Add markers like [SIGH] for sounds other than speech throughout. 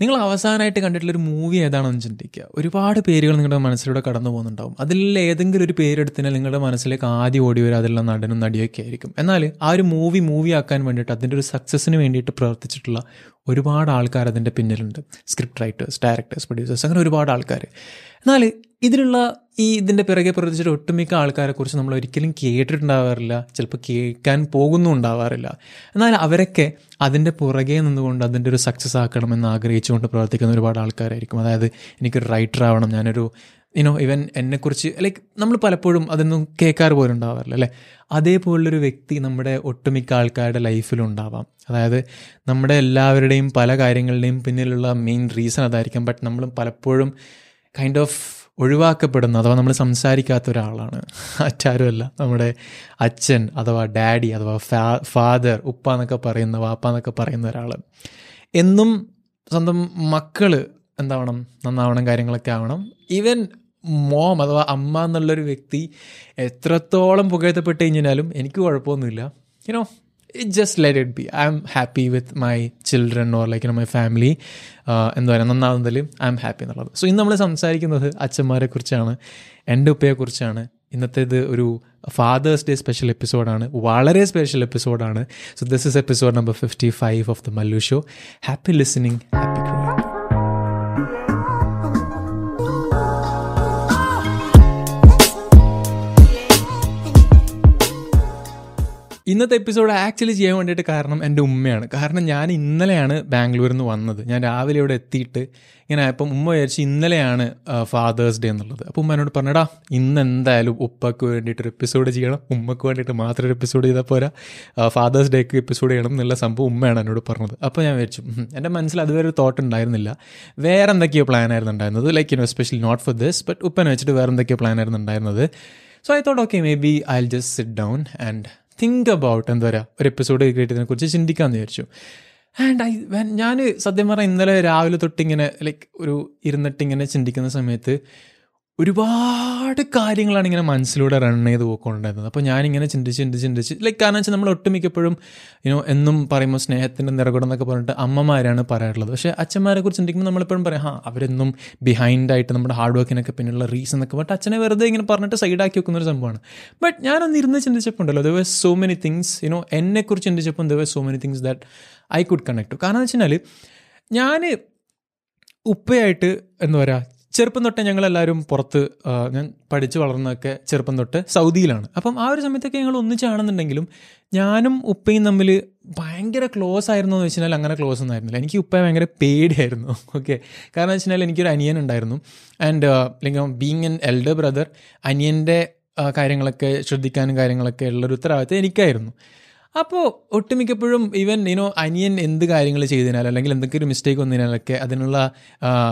നിങ്ങൾ അവസാനമായിട്ട് കണ്ടിട്ടുള്ള ഒരു മൂവി ഏതാണെന്ന് ചിന്തിക്കുക. ഒരുപാട് പേരുകൾ നിങ്ങളുടെ മനസ്സിലൂടെ കടന്നു പോകുന്നുണ്ടാവും. അതിൽ ഏതെങ്കിലും ഒരു പേരെടുത്തിനാൽ നിങ്ങളുടെ മനസ്സിലേക്ക് ആദ്യം ഓടി വരും അതിലുള്ള നടനും നടിയൊക്കെ ആയിരിക്കും. എന്നാൽ ആ ഒരു മൂവി മൂവി ആക്കാൻ വേണ്ടിയിട്ട് അതിന്റെ ഒരു സക്സസ്സിന് വേണ്ടിയിട്ട് പ്രവർത്തിച്ചിട്ടുള്ള ഒരുപാട് ആൾക്കാർ അതിന്റെ പിന്നിലുണ്ട്. സ്ക്രിപ്റ്റ് റൈറ്റേഴ്സ് ഡയറക്ടേഴ്സ് പ്രൊഡ്യൂസേഴ്സ് അങ്ങനെ ഒരുപാട് ആൾക്കാർ എന്നാൽ ഇതിലുള്ള ഈ ഇതിന്റെ പിറകെ പ്രവർത്തിച്ചിട്ട് ഒട്ടുമിക്ക ആൾക്കാരെ കുറിച്ച് നമ്മൾ ഒരിക്കലും കേട്ടിട്ടുണ്ടാവാറില്ല. ചിലപ്പോൾ കേൾക്കാൻ പോകുന്നു ഉണ്ടാവാറില്ല. എന്നാൽ അവരൊക്കെ അതിന്റെ പുറകെ നിന്നുകൊണ്ട് അതിന്റെ ഒരു സക്സസ് ആക്കണമെന്ന് ആഗ്രഹിച്ചുകൊണ്ട് പ്രവർത്തിക്കുന്ന ഒരുപാട് ആൾക്കാരായിരിക്കും. അതായത് എനിക്കൊരു റൈറ്റർ ആവണം ഞാനൊരു യുനോ ഇവൻ എന്നെക്കുറിച്ച് ലൈക്ക് നമ്മൾ പലപ്പോഴും അതൊന്നും കേൾക്കാറ് പോലും ഉണ്ടാവാറില്ല അല്ലേ? അതേപോലുള്ളൊരു വ്യക്തി നമ്മുടെ ഒട്ടുമിക്ക ആൾക്കാരുടെ ലൈഫിലുണ്ടാവാം അതായത് നമ്മുടെ എല്ലാവരുടെയും പല കാര്യങ്ങളുടെയും പിന്നിലുള്ള മെയിൻ റീസൺ അതായിരിക്കും. ബട്ട് നമ്മൾ പലപ്പോഴും കൈൻഡ് ഓഫ് ഒഴിവാക്കപ്പെടുന്ന അഥവാ നമ്മൾ സംസാരിക്കാത്ത ഒരാളാണ്. മറ്റാരുമല്ല. നമ്മുടെ അച്ഛൻ അഥവാ ഡാഡി അഥവാ ഫാ ഫാദർ ഉപ്പ എന്നൊക്കെ പറയുന്ന വാപ്പ എന്നൊക്കെ പറയുന്ന ഒരാൾ. എന്നും സ്വന്തം മക്കൾ എന്താവണം? നന്നാവണം കാര്യങ്ങളൊക്കെ ആവണം. ഈവൻ മോം അഥവാ അമ്മ എന്നുള്ളൊരു വ്യക്തി എത്രത്തോളം പുകഴ്ത്തപ്പെട്ട് കഴിഞ്ഞാലും എനിക്ക് കുഴപ്പമൊന്നുമില്ല. You know just let it be I am happy with my children or like my family എന്താ പറയുക നന്നാവുന്നതിൽ ഐ എം ഹാപ്പി എന്നുള്ളത്. സോ ഇന്ന് നമ്മൾ സംസാരിക്കുന്നത് അച്ഛന്മാരെ കുറിച്ചാണ് എന്റെ ഉപ്പയെക്കുറിച്ചാണ് ഇന്നത്തേത് ഒരു ഫാദേഴ്സ് ഡേ സ്പെഷ്യൽ എപ്പിസോഡാണ് വളരെ സ്പെഷ്യൽ എപ്പിസോഡാണ് so this is episode number fifty five of the Mallu show happy listening happy crying ഇന്നത്തെ എപ്പിസോഡ് ആക്ച്വലി ചെയ്യാൻ വേണ്ടിയിട്ട് കാരണം എന്റെ ഉമ്മയാണ്. കാരണം ഞാൻ ഇന്നലെയാണ് ബാംഗ്ലൂരിൽ നിന്ന് വന്നത്. ഞാൻ രാവിലെ ഇവിടെ എത്തിയിട്ട് ഇങ്ങനെ അപ്പം ഉമ്മ വിചാരിച്ച് ഇന്നലെയാണ് ഫാദേഴ്സ് ഡേ എന്നുള്ളത്. അപ്പോൾ ഉമ്മ എന്നോട് പറഞ്ഞടാ ഇന്ന് എന്തായാലും ഉപ്പക്ക് വേണ്ടിയിട്ട് ഒരു എപ്പിസോഡ് ചെയ്യണം. ഉമ്മക്ക് വേണ്ടിയിട്ട് മാത്രം ഒരു എപ്പിസോഡ് ചെയ്താൽ പോരാ. ഫാദേഴ്സ് ഡേക്ക് എപ്പിസോഡ് ചെയ്യണം എന്നുള്ള സംഭവം ഉമ്മയാണ് എന്നോട് പറഞ്ഞത്. അപ്പോൾ ഞാൻ വിചാരിച്ചു എന്റെ മനസ്സിൽ അതുവരെ ഒരു തോട്ട് ഉണ്ടായിരുന്നില്ല. വേറെ എന്തൊക്കെയോ പ്ലാൻ ആയിരുന്നു ഉണ്ടായിരുന്നത്. Like you know special note for this but ഉപ്പനെ വെച്ചിട്ട് വേറെ എന്തൊക്കെയോ പ്ലാൻ ആയിരുന്നു ഉണ്ടായിരുന്നത്. So I thought okay maybe I just sit down and think about എന്താ പറയുക ഒരു എപ്പിസോഡ് കേട്ടതിനെ കുറിച്ച് ചിന്തിക്കാമെന്ന് വിചാരിച്ചു ആൻഡ് ഐ ഞാൻ സത്യം പറഞ്ഞാൽ ഇന്നലെ രാവിലെ തൊട്ടിങ്ങനെ ലൈക്ക് ഒരു ഇരുന്നിട്ട് ഇങ്ങനെ ചിന്തിക്കുന്ന സമയത്ത് ഒരുപാട് കാര്യങ്ങളാണ് ഇങ്ങനെ മനസ്സിലൂടെ റൺ ചെയ്ത് പോയിക്കൊണ്ടിരുന്നത്. അപ്പോൾ ഞാനിങ്ങനെ ചിന്തിച്ച് ചിന്തിച്ച് ചിന്തിച്ച് ലൈക്ക് കാരണം വെച്ചാൽ നമ്മൾ ഒട്ടുമിക്കപ്പോഴും യുനോ എന്നും പറയുമ്പോൾ സ്നേഹത്തിന്റെ നിറകുടം എന്നൊക്കെ പറഞ്ഞിട്ട് അമ്മമാരാണ് പറയാറുള്ളത്. പക്ഷേ അച്ഛന്മാരെ കുറിച്ച് ചിന്തിക്കുമ്പോൾ നമ്മളെപ്പോഴും പറയാം ആ അവരെന്നും ബിഹൈൻഡായിട്ട് നമ്മുടെ ഹാർഡ് വർക്കിനൊക്കെ പിന്നിലുള്ള റീസൺ എന്നൊക്കെ പറഞ്ഞിട്ട് അച്ഛനെ വെറുതെ ഇങ്ങനെ പറഞ്ഞിട്ട് സൈഡാക്കി വെക്കുന്ന ഒരു സംഭവമാണ്. ബട്ട് ഞാനൊന്ന് ഇരുന്ന് ചിന്തിച്ചപ്പോൾ ഉണ്ടല്ലോ there were so many things you know എന്നെക്കുറിച്ച് ചിന്തിച്ചപ്പോൾ there were so many things that I could connect കാരണം എന്ന് വെച്ചാൽ ഞാൻ ഉപ്പയായിട്ട് എന്താ പറയുക ചെറുപ്പം തൊട്ടേ ഞങ്ങളെല്ലാവരും പുറത്ത് ഞാൻ പഠിച്ചു വളർന്നൊക്കെ ചെറുപ്പം തൊട്ട് സൗദിയിലാണ്. അപ്പം ആ ഒരു സമയത്തൊക്കെ ഞങ്ങൾ ഒന്നിച്ചാണെന്നുണ്ടെങ്കിലും ഞാനും ഉപ്പയും തമ്മിൽ ഭയങ്കര ക്ലോസ് ആയിരുന്നു എന്ന് വെച്ചാൽ അങ്ങനെ ക്ലോസ് ഒന്നും ആയിരുന്നില്ല. എനിക്ക് ഉപ്പയെ ഭയങ്കര പേടിയായിരുന്നു. ഓക്കെ കാരണം എന്ന് വെച്ചാൽ എനിക്കൊരു അനിയൻ ഉണ്ടായിരുന്നു. And like being an elder brother അനിയന്റെ കാര്യങ്ങളൊക്കെ ശ്രദ്ധിക്കാനും കാര്യങ്ങളൊക്കെ ഉള്ളൊരു ഉത്തരവാദിത്തം എനിക്കായിരുന്നു. അപ്പോൾ ഒട്ടുമിക്കപ്പോഴും ഈവൻ യുനോ അനിയൻ എന്ത് കാര്യങ്ങൾ ചെയ്തതിനാലും അല്ലെങ്കിൽ എന്തൊക്കെ ഒരു മിസ്റ്റേക്ക് വന്നതിനാലൊക്കെ അതിനുള്ള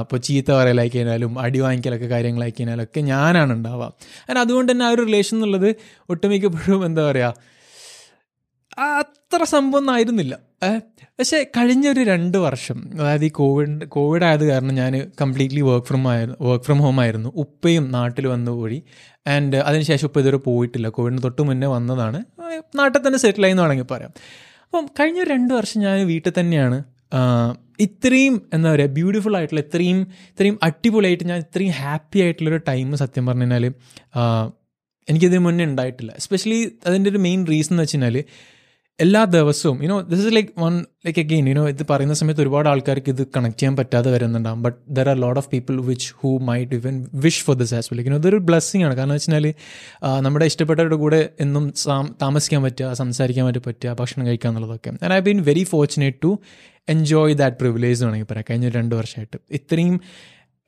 ഇപ്പോൾ ചീത്ത പറയലായിക്കഴിഞ്ഞാലും അടി വാങ്ങിക്കലൊക്കെ കാര്യങ്ങളാക്കി കഴിഞ്ഞാലൊക്കെ ഞാനാണ് ഉണ്ടാവുക. അതിന് അതുകൊണ്ട് തന്നെ ആ ഒരു റിലേഷൻ എന്നുള്ളത് ഒട്ടുമിക്കപ്പോഴും എന്താ പറയുക അത്ര സംഭവം ഒന്നും ആയിരുന്നില്ല പക്ഷേ കഴിഞ്ഞൊരു രണ്ട് വർഷം അതായത് ഈ കോവിഡ് കോവിഡ് ആയത് കാരണം ഞാൻ കംപ്ലീറ്റ്ലി വർക്ക് ഫ്രം ആയിരുന്നു വർക്ക് ഫ്രം ഹോം ആയിരുന്നു. ഉപ്പയും നാട്ടിൽ വന്നു പോയി ആൻഡ് അതിനുശേഷം ഉപ്പ ഇതുവരെ പോയിട്ടില്ല. കോവിഡിന് തൊട്ട് മുന്നേ വന്നതാണ്. നാട്ടിൽ തന്നെ സെറ്റിൽ ആയി എന്ന് വേണമെങ്കിൽ പറയാം. അപ്പം കഴിഞ്ഞ രണ്ട് വർഷം ഞാൻ വീട്ടിൽ തന്നെയാണ്. ഇത്രയും എന്താ പറയുക ബ്യൂട്ടിഫുൾ ആയിട്ടുള്ള ഇത്രയും ഇത്രയും അടിപൊളിയായിട്ട് ഞാൻ ഇത്രയും ഹാപ്പി ആയിട്ടുള്ളൊരു ടൈം സത്യം പറഞ്ഞു കഴിഞ്ഞാൽ എനിക്കിതിന് മുന്നേ ഉണ്ടായിട്ടില്ല. എസ്പെഷ്യലി അതിന്റെ ഒരു മെയിൻ റീസൺ എന്ന് വെച്ച് കഴിഞ്ഞാൽ എല്ലാ ദിവസവും you know this is like one like again you know ഇത് പറയുന്ന സമയത്ത് ഒരുപാട് ആൾക്കാർക്ക് ഇത് കണക്ട് ചെയ്യാൻ പറ്റാതെ വരുന്നുണ്ടാകും but there are lot of people which who might even wish for this as well ഇതൊരു ബ്ലെസ്സിങ് ആണ്. കാരണം വെച്ചാൽ നമ്മുടെ ഇഷ്ടപ്പെട്ടവരുടെ കൂടെ എന്നും താമസിക്കാൻ പറ്റുക സംസാരിക്കാൻ പറ്റി പറ്റുക ഭക്ഷണം കഴിക്കുക എന്നുള്ളതൊക്കെ. And I been very fortunate to enjoy that privilege വേണമെങ്കിൽ പറയാം. കഴിഞ്ഞ രണ്ട് വർഷമായിട്ട്. ഇത്രയും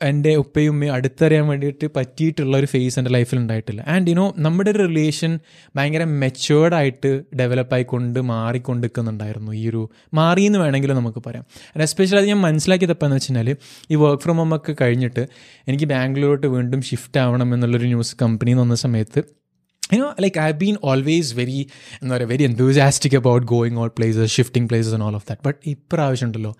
എന്റെ ഉപ്പയും ഉമ്മയും അടുത്തറിയാൻ വേണ്ടിയിട്ട് പറ്റിയിട്ടുള്ള ഒരു ഫേസ് എന്റെ ലൈഫിൽ ഉണ്ടായിട്ടില്ല. ആൻഡ് യുനോ നമ്മുടെ ഒരു റിലേഷൻ ഭയങ്കര മെച്ചുവേർഡായിട്ട് ഡെവലപ്പായിക്കൊണ്ട് ഡെവലപ്പായി കൊണ്ട് മാറിക്കൊണ്ടിരിക്കുന്നുണ്ടായിരുന്നു ഈ ഒരു മാറിയെന്ന് വേണമെങ്കിലും നമുക്ക് പറയാം. ആൻഡ് എസ്പെഷ്യലി അത് ഞാൻ മനസ്സിലാക്കിയതപ്പോൾ എന്ന് വെച്ചാൽ ഈ വർക്ക് ഫ്രം ഹോം ഒക്കെ കഴിഞ്ഞിട്ട് എനിക്ക് ബാംഗ്ലൂരോട്ട് വീണ്ടും ഷിഫ്റ്റ് ആവണം എന്നുള്ളൊരു ന്യൂസ് കമ്പനി എന്ന് വന്ന സമയത്ത് know like i've been always very എന്താ പറയുക very enthusiastic about going all places shifting places and all of that. But ഇപ്രാവശ്യം ഉണ്ടല്ലോ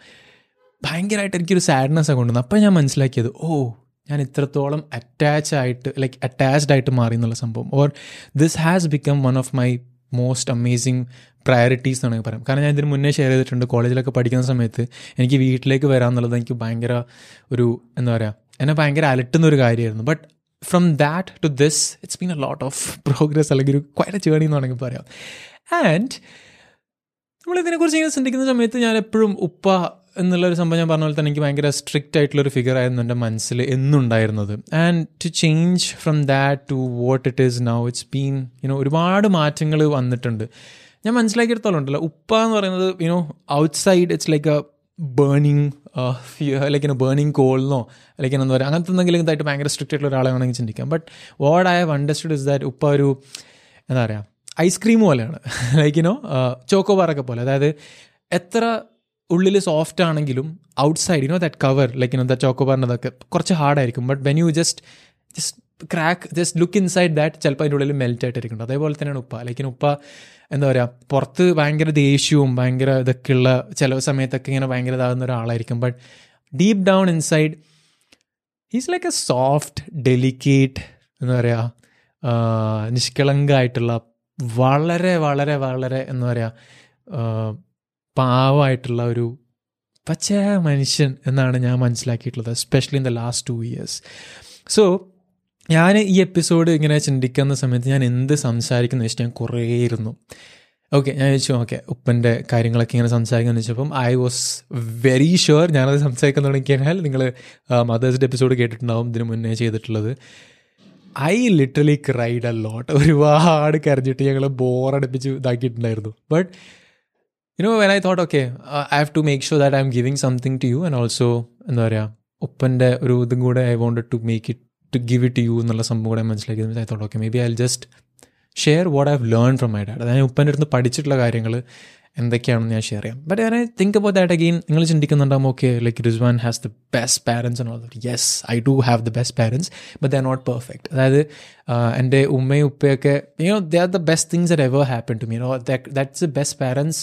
ഭയങ്കരമായിട്ട് എനിക്കൊരു സാഡ്നെസ് കൊണ്ടുവന്നു അപ്പം ഞാൻ മനസ്സിലാക്കിയത് ഓ ഞാൻ ഇത്രത്തോളം അറ്റാച്ച് ആയിട്ട് ലൈക്ക് അറ്റാച്ച്ഡ് ആയിട്ട് മാറി എന്നുള്ള സംഭവം. Or this has become one of my most amazing priorities എന്നാണ് പറയാം. കാരണം ഞാൻ ഇതിന് മുന്നേ ഷെയർ ചെയ്തിട്ടുണ്ട് കോളേജിലൊക്കെ പഠിക്കുന്ന സമയത്ത് എനിക്ക് വീട്ടിലേക്ക് വരാമെന്നുള്ളത് എനിക്ക് ഭയങ്കര ഒരു എന്താ പറയുക എന്നെ ഭയങ്കര അലട്ടുന്ന ഒരു കാര്യമായിരുന്നു. But from that to this it's been a lot of progress അല്ലെങ്കിൽ ഒരു ക്വയറ്റ് ചേണി എന്ന് വേണമെങ്കിൽ പറയാം. ആൻഡ് നമ്മളിതിനെക്കുറിച്ച് ഇങ്ങനെ ചിന്തിക്കുന്ന സമയത്ത് ഞാൻ എപ്പോഴും ഉപ്പ എന്നുള്ളൊരു സംഭവം ഞാൻ പറഞ്ഞ പോലെ തന്നെ എനിക്ക് ഭയങ്കര സ്ട്രിക്റ്റ് ആയിട്ടുള്ളൊരു ഫിഗർ ആയിരുന്നു എന്റെ മനസ്സിൽ എന്നുണ്ടായിരുന്നത്. And to change from that to what it is now it's been you know ഒരുപാട് മാറ്റങ്ങൾ വന്നിട്ടുണ്ട്. ഞാൻ മനസ്സിലാക്കിയെടുത്തോളം ഉണ്ടല്ലോ. ഉപ്പ എന്ന് പറയുന്നത് you know outside it's like a burning like burning കോളിനോ അല്ലെങ്കിൽ എന്താ പറയുക അങ്ങനത്തെ എന്തെങ്കിലും ഇതായിട്ട് ഭയങ്കര സ്ട്രിക്റ്റ് ആയിട്ടുള്ള ഒരാളെ വേണമെങ്കിൽ ചിന്തിക്കാം. But what I have understood is that ഉപ്പ ഒരു എന്താ പറയുക ഐസ്ക്രീം പോലെയാണ്. ലൈക്ക് യുനോ ചോക്കോബാറൊക്കെ പോലെ. അതായത് എത്ര ഉള്ളിൽ സോഫ്റ്റ് ആണെങ്കിലും outside you know that cover like you know the ചോക്കോബാറിന്റെ അതൊക്കെ കുറച്ച് ഹാർഡായിരിക്കും but when you just just crack just look inside that ചിലപ്പോൾ അതിന്റെ ഉള്ളിൽ മെൽറ്റ് ആയിട്ടിരിക്കുന്നുണ്ട്. അതേപോലെ തന്നെയാണ് ഉപ്പ. ലൈക്കിന് ഉപ്പ എന്താ പറയുക പുറത്ത് ഭയങ്കര ദേഷ്യവും ഭയങ്കര ഇതൊക്കെയുള്ള ചില സമയത്തൊക്കെ ഇങ്ങനെ ഭയങ്കര ഇതാകുന്ന ഒരാളായിരിക്കും. But deep down inside he's like a soft delicate എന്താ പറയുക നിഷ്കളങ്കായിട്ടുള്ള വളരെ വളരെ വളരെ എന്താ പറയുക പാവമായിട്ടുള്ള ഒരു പച്ചയായ മനുഷ്യൻ എന്നാണ് ഞാൻ മനസ്സിലാക്കിയിട്ടുള്ളത് especially in the last two years so ഞാൻ ഈ എപ്പിസോഡ് ഇങ്ങനെ ചിന്തിക്കുന്ന സമയത്ത് ഞാൻ എന്ത് സംസാരിക്കുന്നു വെച്ചാൽ ഞാൻ കുറേ ഇരുന്നു. ഓക്കെ ഞാൻ ചോദിച്ചു ഓക്കെ ഉപ്പന്റെ കാര്യങ്ങളൊക്കെ ഇങ്ങനെ സംസാരിക്കാമെന്ന് വെച്ചപ്പം ഐ വാസ് വെരി ഷുവർ ഞാനത് സംസാരിക്കാൻ തുടങ്ങിക്കഴിഞ്ഞാൽ നിങ്ങൾ മദേഴ്സിന്റെ എപ്പിസോഡ് കേട്ടിട്ടുണ്ടാവും ഇതിന് മുന്നേ ചെയ്തിട്ടുള്ളത്. I literally cried a lot ഒരുപാട് കരഞ്ഞിട്ട് ഞങ്ങൾ ബോറടിപ്പിച്ച് ഇതാക്കിയിട്ടുണ്ടായിരുന്നു. But you know when I thought okay I have to make sure that I'm giving something to you and also എന്താ പറയുക ഉപ്പന്റെ ഒരു ഇതും കൂടെ I wanted to make it to give it you എന്നുള്ള സംഭവം കൂടെ മനസ്സിലാക്കിയത് I thought okay maybe I just share what I have learn from my dad അതായത് ഉപ്പന്റെ അടുത്ത് പഠിച്ചിട്ടുള്ള കാര്യങ്ങൾ എന്തൊക്കെയാണെന്ന് ഞാൻ ഷെയർ ചെയ്യാം. ബട്ട് ഞാൻ തിങ്ക് അബൌട്ട് ദാറ്റ് അഗെയിൻ നിങ്ങൾ ചിന്തിക്കുന്നുണ്ടാകും okay like Rizwan has the best parents and all that yes I do have the best parents but they are not perfect അതായത് എന്റെ ഉമ്മയും ഉപ്പയൊക്കെ you know they are the best things that ever happen to me no that's the best parents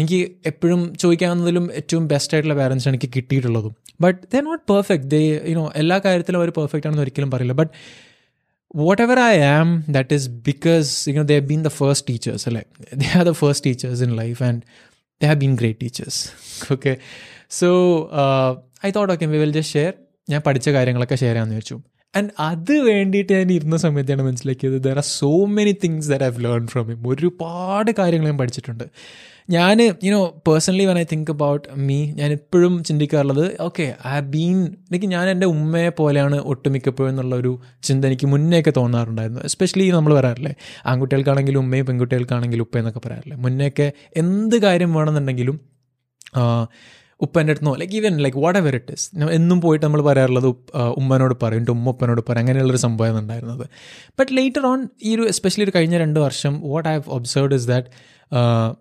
എനിക്ക് എപ്പോഴും ചോദിക്കാവുന്നതിലും ഏറ്റവും best ആയിട്ടുള്ള parents എനിക്ക് കിട്ടിയിട്ടുള്ളതും. But they not perfect they you know എല്ലാ കാര്യത്തിലും അവർ പെർഫെക്റ്റ് ആണെന്ന് ഒരിക്കലും പറയില്ല. But what ever I am that is because you know they have been the first teachers അല്ലേ? They are the first teachers in life and they have been great teachers okay so I thought okay we will just share ഞാൻ പഠിച്ച കാര്യങ്ങളൊക്കെ share ചെയ്യാമെന്ന് വെച്ചു. And അത് വേണ്ടിയിട്ട് ഞാൻ ഇരുന്ന സമയത്താണ് മനസ്സിലാക്കിയത്. There are so many things there have learn from him ഒരുപാട് കാര്യങ്ങൾ ഞാൻ പഠിച്ചിട്ടുണ്ട്. ഞാൻ you know personally when I think about me ഞാൻ എപ്പോഴും ചിന്തിക്കാറുള്ളത് ഓക്കെ ഐ ബീൻ എനിക്ക് ഞാൻ എന്റെ ഉമ്മയെ പോലെയാണ് ഒട്ടുമിക്കപ്പോഴും എന്നുള്ള ഒരു ചിന്ത എനിക്ക് മുന്നേയൊക്കെ തോന്നാറുണ്ടായിരുന്നു. എസ്പെഷ്യലി നമ്മൾ പറയാറില്ലേ ആൺകുട്ടികൾക്കാണെങ്കിലും ഉമ്മയും പെൺകുട്ടികൾക്കാണെങ്കിലും ഉപ്പയെന്നൊക്കെ പറയാറില്ലേ പറയാറില്ലേ. മുന്നേയൊക്കെ എന്ത് കാര്യം വേണമെന്നുണ്ടെങ്കിലും ഉപ്പന്റെ അടുത്ത് like even like whatever it is എന്നും പോയിട്ട് നമ്മൾ പറയാറുള്ളത് ഉമ്മനോട് പറയും എന്റെ ഉമ്മ ഉപ്പനോട് പറയും അങ്ങനെയുള്ളൊരു സംഭവം ഉണ്ടായിരുന്നത്. ബട്ട് ലേറ്റർ ഓൺ ഈ ഒരു എസ്പെഷ്യലി ഒരു കഴിഞ്ഞ രണ്ട് വർഷം what I have observed is that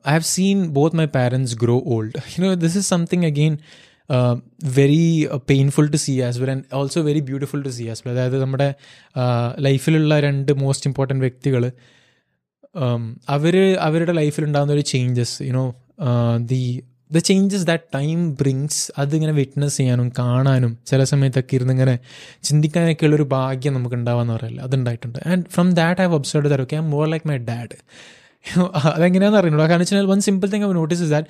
I have seen both my parents grow old you know this is something again very painful to see as well and also very beautiful to see as well അതായത് നമ്മുടെ ലൈഫിലുള്ള രണ്ട് most important വ്യക്തികൾ അവർ അവരുടെ ലൈഫിലുണ്ടാകുന്ന ഒരു changes you know the the changes that time brings അതിങ്ങനെ witness ചെയ്യാനും കാണാനും ചില സമയത്തൊക്കെ ഇരുന്ന് ഇങ്ങനെ ചിന്തിക്കാനൊക്കെ ഉള്ളൊരു ഭാഗ്യം നമുക്ക് ഉണ്ടാവാന്ന് പറയില്ല അതുണ്ടായിട്ടുണ്ട്. And from that I observe there okay I more like my dad അതെങ്ങനെയാണെന്ന് അറിയുള്ളൂ കാരണം വെച്ചാൽ one simple thing I notice is that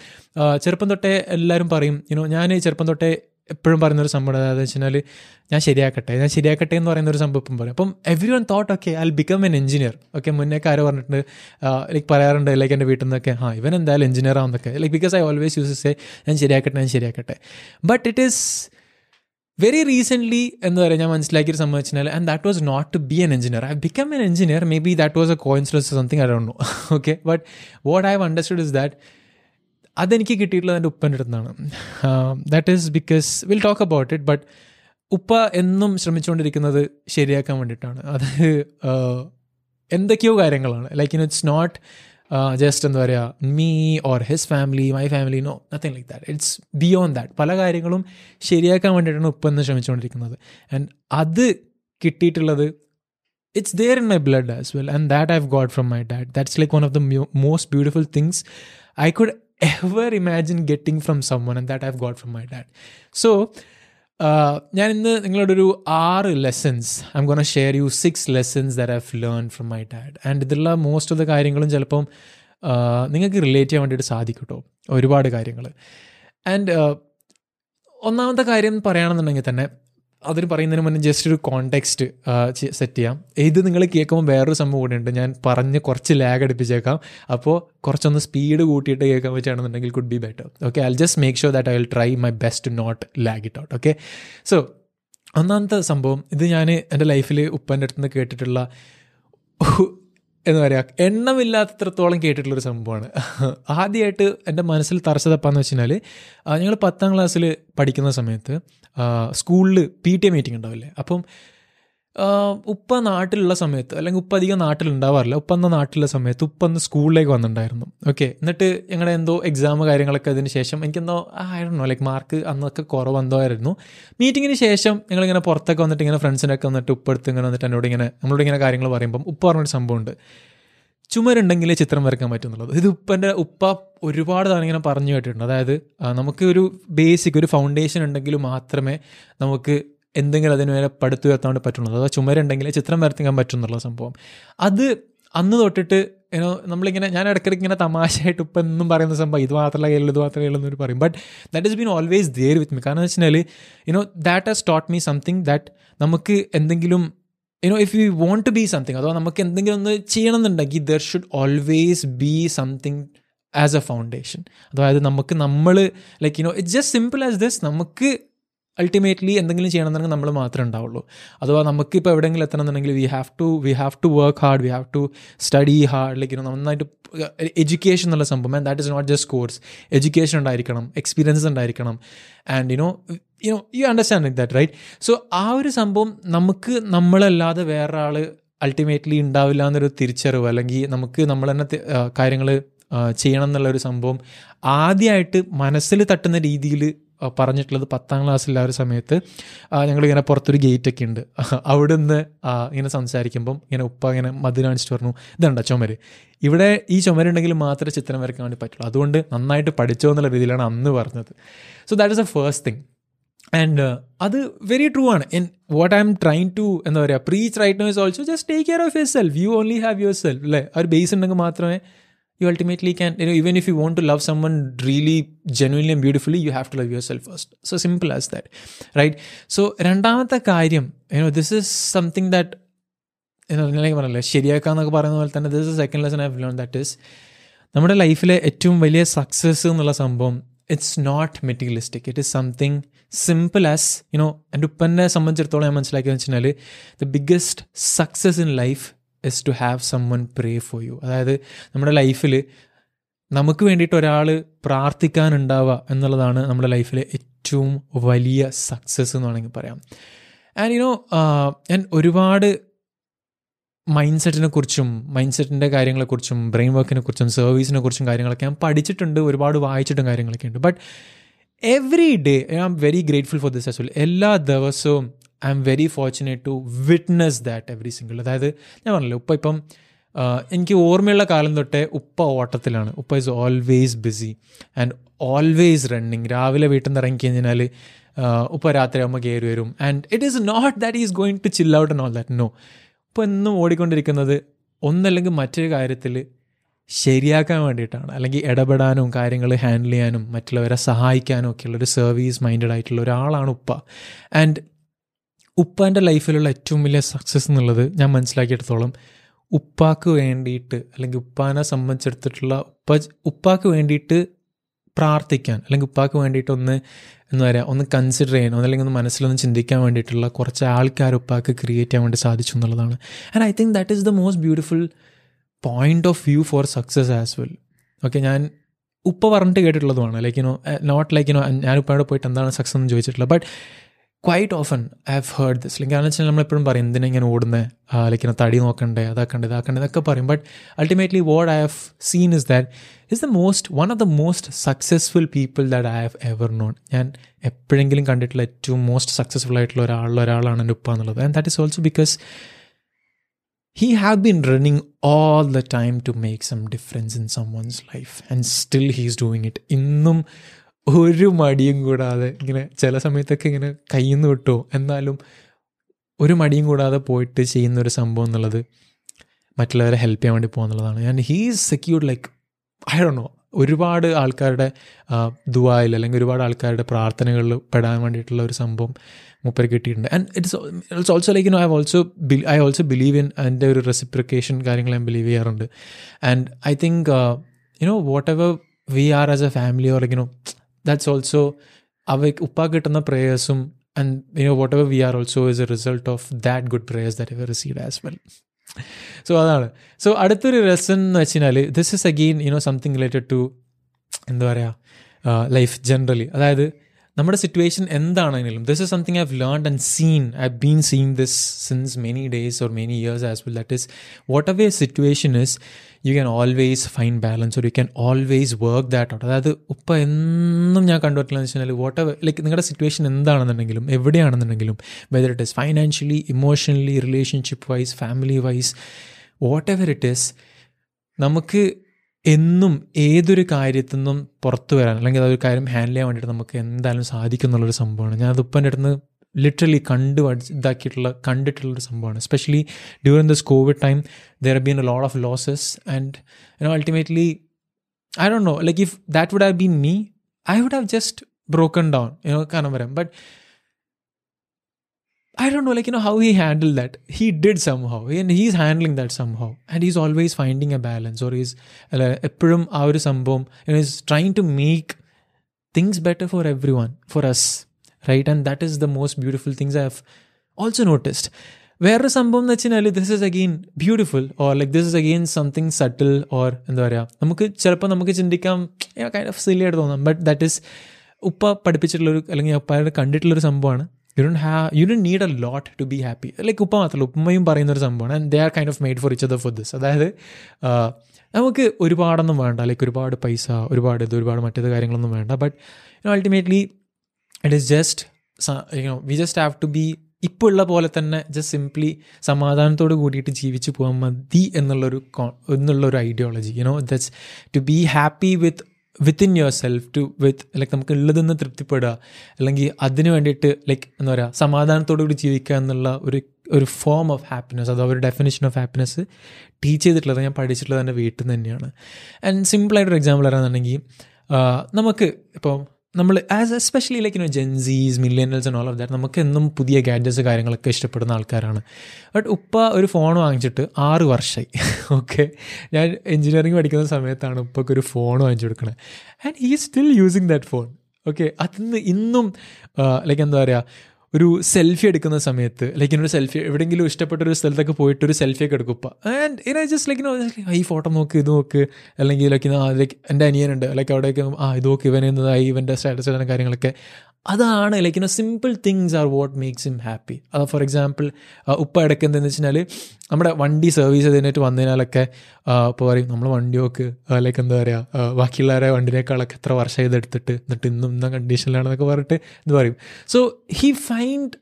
ചെറുപ്പം തൊട്ടേ എല്ലാവരും പറയും യുനോ ഞാൻ ചെറുപ്പം തൊട്ടേ എപ്പോഴും പറയുന്ന ഒരു സംഭവം അതായത് വെച്ചാൽ ഞാൻ ശരിയാക്കട്ടെ ഞാൻ ശരിയാക്കട്ടെ എന്ന് പറയുന്ന ഒരു സംഭവം ഇപ്പം പറയും. അപ്പം everyone thought okay I become an engineer okay മുന്നേക്ക് ആരോ പറഞ്ഞിട്ട് ലൈക്ക് പറയാറുണ്ട് ലൈക്ക് എന്റെ വീട്ടിൽ നിന്നൊക്കെ ആ ഇവൻ എന്തായാലും engineer ആവുന്നൊക്കെ. Like because I always use say ഞാൻ ശരിയാക്കട്ടെ ഞാൻ ശരിയാക്കട്ടെ. But it is very recently എന്ന് പറയാം ഞാൻ മനസ്സിലാക്കിയൊരു വെച്ചാൽ and that was not to be an engineer I become an engineer maybe that was a coincidence something I don't know okay but what I have understood is that അതെനിക്ക് കിട്ടിയിട്ടുള്ളത് എന്റെ ഉപ്പന്റെ അടുത്താണ് that is because will talk about it but ഉപ്പ എന്നും ശ്രമിച്ചുകൊണ്ടിരിക്കുന്നത് ശരിയാക്കാൻ വേണ്ടിയിട്ടാണ്. അത് എന്തൊക്കെയോ കാര്യങ്ങളാണ്. Like in it's not just എന്താ പറയുക me or his family my family no nothing like that it's beyond that പല കാര്യങ്ങളും ശരിയാക്കാൻ വേണ്ടിയിട്ടാണ് ഉപ്പ എന്ന് ശ്രമിച്ചുകൊണ്ടിരിക്കുന്നത്. ആൻഡ് അത് കിട്ടിയിട്ടുള്ളത് it's there in my blood as well and that I have got from my dad that's like one of the most beautiful things I could ever imagine getting from someone and that I've got from my dad so ഞാൻ ഇന്ന് നിങ്ങളോടൊരു ആറ് lessons I'm gonna share you six lessons that I've learn from my dad and ഇതിലുള്ള most of the കാര്യങ്ങളും ചിലപ്പം നിങ്ങൾക്ക് relate ചെയ്യാൻ വേണ്ടിയിട്ട് സാധിക്കും ഒരുപാട് കാര്യങ്ങൾ ആൻഡ് ഒന്നാമത്തെ കാര്യം പറയുകയാണെന്നുണ്ടെങ്കിൽ തന്നെ അതിന് പറയുന്നതിന് മുന്നേ ജസ്റ്റ് ഒരു കോണ്ടെക്സ്റ്റ് സെറ്റ് ചെയ്യാം. ഇത് നിങ്ങൾ കേൾക്കുമ്പോൾ വേറൊരു സംഭവം കൂടി ഉണ്ട് ഞാൻ പറഞ്ഞ് കുറച്ച് ലാഗ് അടുപ്പിച്ചേക്കാം. അപ്പോൾ കുറച്ചൊന്ന് സ്പീഡ് കൂട്ടിയിട്ട് കേൾക്കാൻ പറ്റുകയാണെന്നുണ്ടെങ്കിൽ could be better okay I just make sure that I will try my best not lag it out okay so ഒന്നാമത്തെ സംഭവം ഇത് ഞാൻ എന്റെ ലൈഫിൽ ഉപ്പന്റെ അടുത്ത് നിന്ന് കേട്ടിട്ടുള്ള എന്ന് പറയുക എണ്ണമില്ലാത്തത്രത്തോളം കേട്ടിട്ടുള്ളൊരു സംഭവമാണ്. ആദ്യമായിട്ട് എന്റെ മനസ്സിൽ തറച്ചതപ്പാന്ന് വെച്ച് കഴിഞ്ഞാൽ ഞങ്ങൾ പത്താം ക്ലാസ്സിൽ പഠിക്കുന്ന സമയത്ത് സ്കൂളിൽ പി ടി എ മീറ്റിംഗ് ഉണ്ടാവില്ലേ? അപ്പം ഉപ്പ നാട്ടിലുള്ള സമയത്ത് അല്ലെങ്കിൽ ഉപ്പ അധികം നാട്ടിലുണ്ടാവാറില്ല. ഉപ്പ എന്ന നാട്ടിലുള്ള സമയത്ത് ഉപ്പ സ്കൂളിലേക്ക് വന്നിട്ടുണ്ടായിരുന്നു. ഓക്കെ എന്നിട്ട് ഞങ്ങളുടെ എന്തോ എക്സാം കാര്യങ്ങളൊക്കെ അതിന് ശേഷം എനിക്കെന്തോ ആയിരുന്നു ലൈക്ക് മാർക്ക് അന്നൊക്കെ കുറവെന്തോ ആയിരുന്നു മീറ്റിങ്ങിന് ശേഷം ഞങ്ങളിങ്ങനെ പുറത്തൊക്കെ വന്നിട്ട് ഇങ്ങനെ ഫ്രണ്ട്സിനൊക്കെ വന്നിട്ട് ഉപ്പെടുത്ത് ഇങ്ങനെ വന്നിട്ട് എന്നോട് ഇങ്ങനെ നമ്മളോട് ഇങ്ങനെ കാര്യങ്ങൾ പറയുമ്പം ഉപ്പ പറഞ്ഞൊരു സംഭവമുണ്ട്. ചുമരുണ്ടെങ്കിലേ ചിത്രം വരയ്ക്കാൻ പറ്റുന്നുള്ളത് ഇത് ഉപ്പന്റെ ഉപ്പ ഒരുപാട് തവണ ഇങ്ങനെ പറഞ്ഞു കേട്ടിട്ടുണ്ട്. അതായത് നമുക്ക് ഒരു ബേസിക് ഒരു ഫൗണ്ടേഷൻ ഉണ്ടെങ്കിൽ മാത്രമേ നമുക്ക് എന്തെങ്കിലും അതിന് പടുത്തു പടുത്തുയർത്താൻ വേണ്ടി പറ്റുള്ളൂ അഥവാ ചുമരുണ്ടെങ്കിൽ ചിത്രം വരത്തിക്കാൻ പറ്റുന്നുള്ള സംഭവം. അത് അന്ന് തൊട്ടിട്ട് ഏനോ നമ്മളിങ്ങനെ ഞാൻ ഇടയ്ക്കിടയ്ക്ക് ഇങ്ങനെ തമാശയായിട്ട് ഇപ്പം എന്നും പറയുന്ന സംഭവം ഇത് മാത്രമല്ല കേരളം ഇത് മാത്രമേ കേരളം എന്നൊരു പറയും. But that is been always there with me കാരണം എന്ന് വെച്ചാൽ you know that has taught me something that നമുക്ക് എന്തെങ്കിലും you know if you want to be something അഥവാ നമുക്ക് എന്തെങ്കിലും ഒന്ന് ചെയ്യണം എന്നുണ്ടെങ്കിൽ there should always be something as a foundation അതായത് നമുക്ക് നമ്മൾ like you know it's just simple as this നമുക്ക് അൾട്ടിമേറ്റ്ലി എന്തെങ്കിലും ചെയ്യണമെന്നുണ്ടെങ്കിൽ നമ്മൾ മാത്രമേ ഉണ്ടാവുള്ളൂ. അഥവാ നമുക്കിപ്പോൾ എവിടെയെങ്കിലും എത്തണമെന്നുണ്ടെങ്കിൽ we have to we have to work hard we have to study hard like നന്നായിട്ട് എഡ്യൂക്കേഷൻ എന്നുള്ള സംഭവം and that is not just course education ഉണ്ടായിരിക്കണം എക്സ്പീരിയൻസ് ഉണ്ടായിരിക്കണം. And you know you know you understand like that right so ആ ഒരു സംഭവം നമുക്ക് നമ്മളല്ലാതെ വേറെ ആൾ അൾട്ടിമേറ്റ്ലി ഉണ്ടാവില്ല എന്നൊരു തിരിച്ചറിവ് അല്ലെങ്കിൽ നമുക്ക് നമ്മൾ തന്നെ കാര്യങ്ങൾ ചെയ്യണം എന്നുള്ള ഒരു സംഭവം ആദ്യമായിട്ട് മനസ്സിൽ തട്ടുന്ന രീതിയിൽ പറഞ്ഞിട്ടുള്ളത് പത്താം ക്ലാസ്സിലെ ആ ഒരു സമയത്ത് ഞങ്ങളിങ്ങനെ പുറത്തൊരു ഗേറ്റ് ഒക്കെ ഉണ്ട് [LAUGHS] അവിടെ നിന്ന് ഇങ്ങനെ സംസാരിക്കുമ്പം ഇങ്ങനെ ഉപ്പ ഇങ്ങനെ മധുര കാണിച്ചിട്ട് പറഞ്ഞു ഇതുണ്ട ചുമര്? ഇവിടെ ഈ ചുമരുണ്ടെങ്കിൽ മാത്രമേ ചിത്രം വരയ്ക്കാൻ വേണ്ടി പറ്റുള്ളൂ. അതുകൊണ്ട് നന്നായിട്ട് പഠിച്ചോ എന്നുള്ള രീതിയിലാണ് അന്ന് പറഞ്ഞത്. So that is a first thing and അത് വെരി ട്രൂ ആണ്. In what I'm trying to എന്താ പറയുക preach right no is also just take care of yourself you only have yourself അല്ലേ ഒരു ബേസ് ഉണ്ടെങ്കിൽ മാത്രമേ you ultimately can you know even if you want to love someone really genuinely and beautifully you have to love yourself first. So simple as that right? So രണ്ടാമത്തെ കാര്യം you know this is something that you know ഞാൻ പറഞ്ഞല്ലേ ശരിയാക്കാന്നൊക്കെ പറയുന്ന പോലെ തന്നെ this second lesson I learn that is നമ്മുടെ ലൈഫിലെ ഏറ്റവും വലിയ സക്സസ് എന്നുള്ള സംഭവം it's not materialistic it is something simple as you know എന്റെ ഉപ്പനെ സംബന്ധിച്ചിടത്തോളം ഞാൻ മനസ്സിലാക്കിയെന്ന് വെച്ച് കഴിഞ്ഞാൽ the biggest success in life is to have someone pray for you അതായത് നമ്മുടെ ലൈഫിൽ നമുക്ക് വേണ്ടിയിട്ട് ഒരാൾ പ്രാർത്ഥിക്കാനുണ്ടാവുക എന്നുള്ളതാണ് നമ്മുടെ ലൈഫിലെ ഏറ്റവും വലിയ സക്സസ് എന്ന് വേണമെങ്കിൽ പറയാം. ആൻഡ് യുനോ ഞാൻ ഒരുപാട് മൈൻഡ് സെറ്റിനെ കുറിച്ചും മൈൻഡ് സെറ്റിന്റെ കാര്യങ്ങളെക്കുറിച്ചും ബ്രെയിൻ വർക്കിനെ കുറിച്ചും സർവീസിനെ കുറിച്ചും കാര്യങ്ങളൊക്കെ ഞാൻ പഠിച്ചിട്ടുണ്ട് ഒരുപാട് വായിച്ചിട്ടും കാര്യങ്ങളൊക്കെ ഉണ്ട്. But every day I am very grateful for this as well എല്ലാ ദിവസവും I'm very fortunate to witness that every single അതായത് ഞാൻ പറഞ്ഞല്ലോ ഉപ്പ ഇപ്പം എനിക്ക് ഓർമ്മയുള്ള കാലം തൊട്ടേ ഉപ്പ ഓട്ടത്തിലാണ്. ഉപ്പ is always busy and always running രാവിലെ വീട്ടിൽ നിന്ന് ഇറങ്ങി കഴിഞ്ഞാൽ ഉപ്പ രാത്രി ആകുമ്പോൾ കയറി വരും. And it is not that is going to chill out and all that no ഉപ്പ എന്നും ഓടിക്കൊണ്ടിരിക്കുന്നത് ഒന്നല്ലെങ്കിൽ മറ്റൊരു കാര്യത്തിൽ ശരിയാക്കാൻ വേണ്ടിയിട്ടാണ്. അല്ലെങ്കിൽ ഇടപെടാനും കാര്യങ്ങൾ ഹാൻഡിൽ ചെയ്യാനും മറ്റുള്ളവരെ സഹായിക്കാനും ഒക്കെയുള്ള ഒരു സർവീസ് മൈൻഡഡ് ആയിട്ടുള്ള ഒരാളാണ് ഉപ്പ. ആൻഡ് ഉപ്പാന്റെ ലൈഫിലുള്ള ഏറ്റവും വലിയ സക്സസ് എന്നുള്ളത് ഞാൻ മനസ്സിലാക്കിയെടുത്തോളം ഉപ്പാക്ക് വേണ്ടിയിട്ട് അല്ലെങ്കിൽ ഉപ്പാനെ സംബന്ധിച്ചെടുത്തിട്ടുള്ള ഉപ്പ ഉപ്പാക്ക് വേണ്ടിയിട്ട് പ്രാർത്ഥിക്കാൻ അല്ലെങ്കിൽ ഉപ്പാക്ക് വേണ്ടിയിട്ട് ഒന്ന് എന്താ പറയുക ഒന്ന് കൺസിഡർ ചെയ്യാൻ ഒന്നല്ലെങ്കിൽ ഒന്ന് മനസ്സിലൊന്ന് ചിന്തിക്കാൻ വേണ്ടിയിട്ടുള്ള കുറച്ച് ആൾക്കാർ ഉപ്പാക്ക് ക്രിയേറ്റ് ചെയ്യാൻ വേണ്ടി സാധിച്ചു എന്നുള്ളതാണ്. And I think that is the most beautiful point of view for success as well okay ഞാൻ ഉപ്പ പറഞ്ഞിട്ട് കേട്ടിട്ടുള്ളതുമാണ്. ലൈക്ക് നോട്ട് ലൈക്ക് ഞാൻ ഉപ്പാടെ പോയിട്ട് എന്താണ് സക്സസ് എന്ന് ചോദിച്ചിട്ടില്ല but quite often I have heard this അല്ലെങ്കിൽ കാരണം വെച്ചാൽ നമ്മളെപ്പോഴും പറയും എന്തിനാ ഇങ്ങനെ ഓടുന്നത് ലൈക്ക് തടി നോക്കണ്ടേ? അതാക്കണ്ടേ? ഇതാക്കണ്ടേ? ഇതൊക്കെ പറയും. But ultimately what I have seen is that is the most one of the most successful people that I have ever known ഞാൻ എപ്പോഴെങ്കിലും കണ്ടിട്ടുള്ള ഏറ്റവും മോസ്റ്റ് സക്സസ്ഫുൾ ആയിട്ടുള്ള ഒരാളുള്ള ഒരാളാണ് എന്റെ ഉപ്പ എന്നുള്ളത്. And that is also because he have been running all the time to make some difference in someone's life. And still he's doing it. ഇന്നും ഒരു മടിയും കൂടാതെ ഇങ്ങനെ ചില സമയത്തൊക്കെ ഇങ്ങനെ കയ്യിൽ നിന്ന് വിട്ടോ. എന്നാലും ഒരു മടിയും കൂടാതെ പോയിട്ട് ചെയ്യുന്ന ഒരു സംഭവം എന്നുള്ളത് മറ്റുള്ളവരെ ഹെൽപ്പ് ചെയ്യാൻ വേണ്ടി പോകുന്നുള്ളതാണ്. And he's secured like I do know ഒരുപാട് ആൾക്കാരുടെ ദുബായിൽ അല്ലെങ്കിൽ ഒരുപാട് ആൾക്കാരുടെ പ്രാർത്ഥനകളിൽ പെടാൻ വേണ്ടിയിട്ടുള്ള ഒരു സംഭവം മുപ്പർ കിട്ടിയിട്ടുണ്ട്. And it's it's also like no I also I also believe in അതിന്റെ ഒരു റെസിപ്രിക്കേഷൻ കാര്യങ്ങൾ ഞാൻ ബിലീവ് ചെയ്യാറുണ്ട്. And I think you know whatever we are as a family or like you know that's also അവ ഉപ്പ കിട്ടുന്ന പ്രേയേഴ്സും and you know whatever we are also is a result of that good prayers that ever receive as well so അതാണ് so അടുത്തൊരു lesson എന്ന് വെച്ച് കഴിഞ്ഞാൽ this is again you know something related to എന്താ പറയുക ലൈഫ് ജനറലി അതായത് നമ്മുടെ situation എന്താണെങ്കിലും this is something I've learn and seen I been seen this since many days or many years as well that is whatever situation is you can always find balance or you can always work that out അതായത് ഇപ്പം എന്നും ഞാൻ കണ്ടുപറ്റില്ലെന്ന് വെച്ച് കഴിഞ്ഞാൽ what ever like നിങ്ങളുടെ situation എന്താണെന്നുണ്ടെങ്കിലും എവിടെയാണെന്നുണ്ടെങ്കിലും whether it is financially emotionally relationship wise family wise whatever it is നമുക്ക് എന്നും ഏതൊരു കാര്യത്തിൽ നിന്നും പുറത്തു വരാൻ അല്ലെങ്കിൽ അതൊരു കാര്യം ഹാൻഡിൽ ചെയ്യാൻ വേണ്ടിയിട്ട് നമുക്ക് എന്തായാലും സാധിക്കും എന്നുള്ളൊരു സംഭവമാണ്. ഞാൻ അത് എന്റെ അടുത്ത് ലിറ്ററലി കണ്ട് ഇതാക്കിയിട്ടുള്ള കണ്ടിട്ടുള്ളൊരു സംഭവമാണ്. Especially during this covid time there been a lot of losses and ultimately I don't know like if that would have been me I would have just broken down കാരണം വരാം but I don't know, like, you know, how he handled that. He did somehow, and he's handling that somehow. And he's always finding a balance, or he's എപ്പോഴും ആ ഒരു സംഭവം is trying to make things better for everyone, for us, right? And that is the most beautiful things I've also noticed. വേറൊരു സംഭവം എന്ന് വെച്ച് കഴിഞ്ഞാൽ this is again beautiful or like this is again something subtle or എന്താ പറയുക നമുക്ക് ചിലപ്പോൾ നമുക്ക് ചിന്തിക്കാം കൈൻഡ് ഓഫ് സില്ലി ആയിട്ട് തോന്നാം ബട്ട് ദാറ്റ് ഇസ് ഉപ്പ പഠിപ്പിച്ചിട്ടുള്ളൊരു അല്ലെങ്കിൽ ഉപ്പയുടെ കണ്ടിട്ടുള്ളൊരു സംഭവമാണ് you don't have you don't need a lot to be happy like ഉപ്പ മാത്രമല്ല ഉപ്പയും പറയുന്ന ഒരു സംഭവമാണ് and they are kind of made for each other for this അതായത് നമുക്ക് ഒരുപാടൊന്നും വേണ്ട ലൈക്ക് ഒരുപാട് പൈസ ഒരുപാട് ഇത് ഒരുപാട് മറ്റേത് കാര്യങ്ങളൊന്നും വേണ്ട but you ultimately it is just you know we just have to be ഇപ്പോൾ ഉള്ള പോലെ തന്നെ ജസ്റ്റ് സിംപ്ലി സമാധാനത്തോട് കൂടിയിട്ട് ജീവിച്ചു പോകാൻ മതി എന്നുള്ളൊരു എന്നുള്ളൊരു ideology you know that's to be happy with within yourself to with like നമുക്ക് ഉള്ളതെന്ന് തൃപ്തിപ്പെടുക. അല്ലെങ്കിൽ അതിന് വേണ്ടിയിട്ട് ലൈക്ക് എന്താ പറയുക സമാധാനത്തോടു കൂടി ജീവിക്കുക എന്നുള്ള ഒരു ഒരു ഫോം ഓഫ് ഹാപ്പിനെസ് അഥവാ ഒരു ഡെഫിനേഷൻ ഓഫ് ഹാപ്പിനെസ് ടീച്ച് ചെയ്തിട്ടുള്ളത് ഞാൻ പഠിച്ചിട്ടുള്ളത് എന്റെ വീട്ടിൽ നിന്ന് തന്നെയാണ്. ആൻഡ് സിമ്പിളായിട്ടൊരു എക്സാമ്പിൾ പറയുകയാണെന്നുണ്ടെങ്കിൽ നമുക്ക് ഇപ്പോൾ നമ്മൾ as especially like you know Gen Zs millennials and all of that നമുക്ക് എന്നും പുതിയ ഗാഡ്ജറ്റ്സ് കാര്യങ്ങളൊക്കെ ഇഷ്ടപ്പെടുന്ന ആൾക്കാരാണ്. ബട്ട് ഉപ്പ ഒരു ഫോൺ വാങ്ങിച്ചിട്ട് ആറ് വർഷമായി ഓക്കെ [LAUGHS] ഞാൻ എഞ്ചിനീയറിംഗ് പഠിക്കുന്ന സമയത്താണ് ഉപ്പയ്ക്ക് ഒരു ഫോൺ വാങ്ങിച്ചു കൊടുക്കണത് and he still using that phone okay അതിന്ന് ഇന്നും ലൈക്ക് എന്താ പറയുക ഒരു സെൽഫി എടുക്കുന്ന സമയത്ത് ലൈക്ക് ഇന്നൊരു സെൽഫി എവിടെയെങ്കിലും ഇഷ്ടപ്പെട്ട ഒരു സ്ഥലത്തൊക്കെ പോയിട്ട് ഒരു സെൽഫി ഒക്കെ എടുക്കും. ആൻഡ് ഇന ജസ്റ്റ് ലൈക്ക് ഈ ഫോട്ടോ നോക്ക് ഇത് നോക്ക്. അല്ലെങ്കിൽ ലൈക്ക് ലൈക്ക് എന്റെ അനിയനുണ്ട്. ലൈക്ക് അവിടെയൊക്കെ ആ ഇത് നോക്ക് ഇവൻ എന്നതായി ഇവന്റെ സ്റ്റാറ്റസ് കാര്യങ്ങളൊക്കെ. അതാണ് like you know simple things are what makes him happy അത് ഫോർ എക്സാമ്പിൾ ഉപ്പ ഇടയ്ക്ക് എന്താണെന്ന് വെച്ച് കഴിഞ്ഞാൽ നമ്മുടെ വണ്ടി സർവീസ് ചെയ്തിട്ട് വന്നതിനാലൊക്കെ ഇപ്പോൾ പറയും നമ്മൾ വണ്ടി നോക്ക്. ലൈക്ക് എന്താ പറയുക ബാക്കിയുള്ളവരെ വണ്ടിനേക്കാളൊക്കെ എത്ര വർഷം ചെയ്തെടുത്തിട്ട് എന്നിട്ട് ഇന്നും ഇന്ന കണ്ടീഷനിലാണെന്നൊക്കെ പറഞ്ഞിട്ട് എന്ന് പറയും. So he find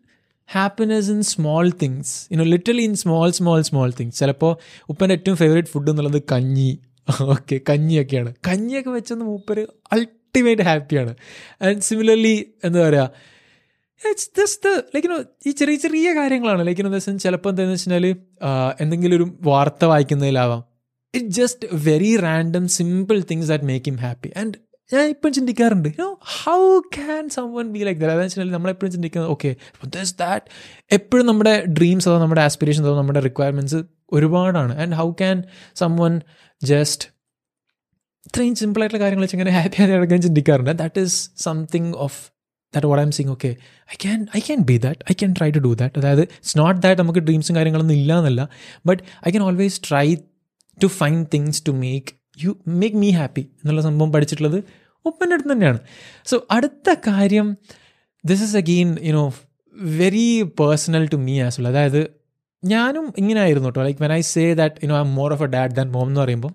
happiness in small things you know literally in small small small things ചിലപ്പോൾ ഉപ്പന്റെ ഏറ്റവും ഫേവറേറ്റ് ഫുഡ് എന്നുള്ളത് കഞ്ഞി. [LAUGHS] ഓക്കെ കഞ്ഞിയൊക്കെയാണ്. കഞ്ഞിയൊക്കെ വെച്ചെന്ന് മൂപ്പര് അൾട്ടിമേറ്റ് ഹാപ്പിയാണ് ആൻഡ് സിമിലർലി എന്താ പറയുക ഇറ്റ്സ് ജസ്റ്റ് ലൈക്ക് നോ ഈ ചെറിയ ചെറിയ കാര്യങ്ങളാണ്. ലൈക്ക് ഇൻ സെൻസ് ചിലപ്പോൾ എന്താണെന്ന് വെച്ച് കഴിഞ്ഞാൽ എന്തെങ്കിലും ഒരു വാർത്ത വായിക്കുന്നതിലാവാം. It just very random simple things that make him happy and ഞാൻ ഇപ്പം ചിന്തിക്കാറുണ്ട്. You know how can someone be like that അതെന്ന് വെച്ചാൽ നമ്മളെപ്പോഴും ചിന്തിക്കുന്നത് ഓക്കെ ദിസ് ദാറ്റ് എപ്പോഴും നമ്മുടെ ഡ്രീംസ് അതോ നമ്മുടെ ആസ്പിറേഷൻസ് അതോ നമ്മുടെ റിക്വയർമെന്റ്സ് ഒരുപാടാണ്. And how can someone just ഇത്രയും സിമ്പിളായിട്ടുള്ള കാര്യങ്ങൾ വെച്ച് ഇങ്ങനെ ഹാപ്പി ആയി നടക്കാൻ ചിന്തിക്കാറുണ്ട്. That is something of that what I'm seeing okay I can I can be that I can try to do that അതായത് ഇറ്റ്സ് നോട്ട് ദാറ്റ് നമുക്ക് ഡ്രീംസും കാര്യങ്ങളൊന്നും ഇല്ല എന്നല്ല but I can always try to find things to make you make me happy എന്നുള്ള സംഭവം പഠിച്ചിട്ടുള്ളത് ഉപ്പന്റെ അടുത്ത് തന്നെയാണ്. സോ അടുത്ത കാര്യം this is again you know very personal to me as well അതായത് ഞാനും ഇങ്ങനെ ആയിരുന്നു കേട്ടോ like when I say that you know I am more of a dad than mom എന്ന് പറയുമ്പം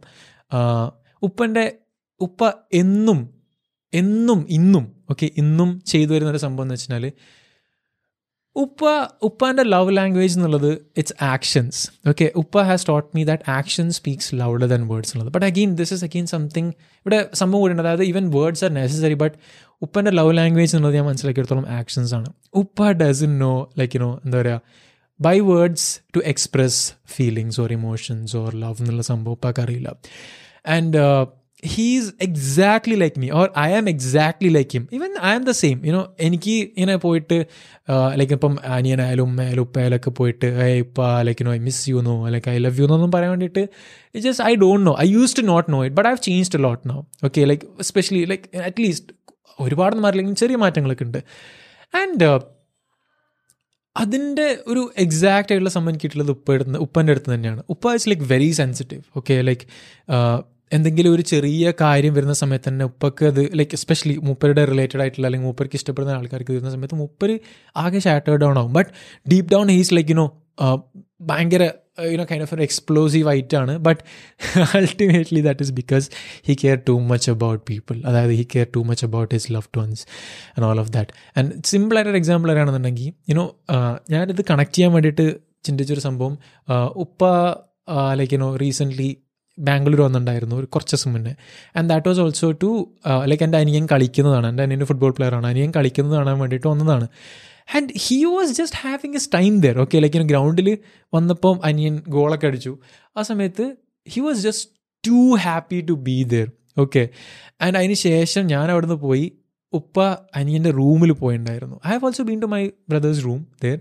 ഉപ്പന്റെ ഉപ്പ എന്നും എന്നും ഇന്നും ഓക്കെ ഇന്നും ചെയ്തു വരുന്ന ഒരു സംഭവം എന്ന് വെച്ചാൽ ഉപ്പ ഉപ്പാന്റെ ലവ് ലാംഗ്വേജ് എന്നുള്ളത് ഇറ്റ്സ് ആക്ഷൻസ് ഓക്കെ ഉപ്പ has taught me that action speaks louder than words എന്നുള്ളത്. But again this is again something ഇവിടെ സംഭവം കൂടി അതായത് even words are necessary but ഉപ്പന്റെ love language എന്നുള്ളത് ഞാൻ മനസ്സിലാക്കിയെടുത്തോളം ആക്ഷൻസ് ആണ്. ഉപ്പ doesn't know like you know എന്താ പറയുക by words to express feelings or emotions or love എന്നുള്ള സംഭവം ഉപ്പാക്ക് uh, he's exactly like me or i am exactly like him. Even i am the same. You know എനിക്ക് ഇങ്ങനെ പോയിട്ട് like ഇപ്പം അനിയനായാലും ഉമ്മയായാലും ഉപ്പയായാലൊക്കെ പോയിട്ട് ഇപ്പ like no I miss you no like I love you എന്നൊന്നും പറയാൻ വേണ്ടിയിട്ട് it just I don't know I use to not know it but I have changed lot no okay like especially like at least ഒരുപാടൊന്നും മാറില്ലെങ്കിലും ചെറിയ മാറ്റങ്ങളൊക്കെ ഉണ്ട്. And അതിന്റെ ഒരു എക്സാക്റ്റ് ആയിട്ടുള്ള സംഭവം കിട്ടുള്ളത് ഉപ്പ എടുത്ത് ഉപ്പന്റെ അടുത്ത് തന്നെയാണ്. ഉപ്പ is like very sensitive okay like എന്തെങ്കിലും ഒരു ചെറിയ കാര്യം വരുന്ന സമയത്ത് തന്നെ ഉപ്പക്ക് അത് ലൈക്ക് എസ്പെഷ്യലി മൂപ്പരുടെ റിലേറ്റഡ് ആയിട്ടുള്ള അല്ലെങ്കിൽ മൂപ്പർക്ക് ഇഷ്ടപ്പെടുന്ന ആൾക്കാർക്ക് വരുന്ന സമയത്ത് മൂപ്പര് ആകെ ഷാറ്റേഡ് ഡൗൺ ആവും. But deep down he's like you know ഭയങ്കര യുനോ കൈൻഡ് ഓഫ് ഒരു എക്സ്പ്ലോസീവ് ആയിട്ടാണ് but ultimately that is because he care too much about people അതായത് he care too much about his love ones and all of that and സിമ്പിളായിട്ടൊരു example ആണെന്നുണ്ടെങ്കിൽ you know ഞാനിത് connect ചെയ്യാൻ വേണ്ടിയിട്ട് ചിന്തിച്ചൊരു സംഭവം ഉപ്പ like you know recently Bangalore വന്നിട്ടുണ്ടായിരുന്നു ഒരു കുറച്ച് ദിവസം മുന്നേ. And that was also to like എന്റെ അനിയൻ കളിക്കുന്നതാണ്. എന്റെ അനിയൻ ഫുട്ബോൾ പ്ലെയറാണ് അനിയൻ കളിക്കുന്നത് കാണാൻ വേണ്ടിയിട്ട് വന്നതാണ്. And he was just having his time there okay like ഗ്രൗണ്ടിൽ വന്നപ്പം അനിയൻ ഗോളൊക്കെ അടിച്ചു. ആ സമയത്ത് he was just too happy to be there okay and അതിന് ശേഷം ഞാൻ അവിടുന്ന് പോയി ഉപ്പ അനിയന്റെ റൂമിൽ പോയിണ്ടായിരുന്നു. I have also been to my brother's room there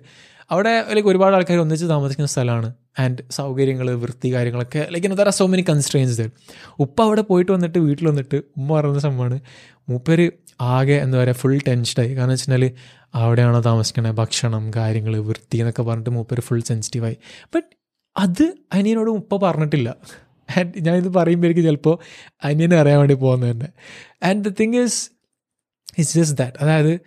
അവിടെ ലൈക്ക് ഒരുപാട് ആൾക്കാർ ഒന്നിച്ച് താമസിക്കുന്ന സ്ഥലമാണ്. ആൻഡ് സൗകര്യങ്ങൾ വൃത്തി കാര്യങ്ങളൊക്കെ like are so many constraints there ഉപ്പ അവിടെ പോയിട്ട് വന്നിട്ട് വീട്ടിൽ വന്നിട്ട് ഉമ്മ പറയുന്ന സംഭവമാണ് മൂപ്പര് ആകെ എന്താ പറയുക ഫുൾ ടെൻഷനായി കാരണം വെച്ചാൽ അവിടെയാണോ താമസിക്കണത് ഭക്ഷണം കാര്യങ്ങൾ വൃത്തി എന്നൊക്കെ പറഞ്ഞിട്ട് മൂപ്പര് ഫുൾ സെൻസിറ്റീവായി ബട്ട് അത് അനിയനോട് ഉപ്പ പറഞ്ഞിട്ടില്ല. ആൻഡ് ഞാനിത് പറയുമ്പോഴേക്ക് ചിലപ്പോൾ അനിയനെ അറിയാൻ വേണ്ടി പോകുന്നത് തന്നെ. And the thing is it's just that അതായത്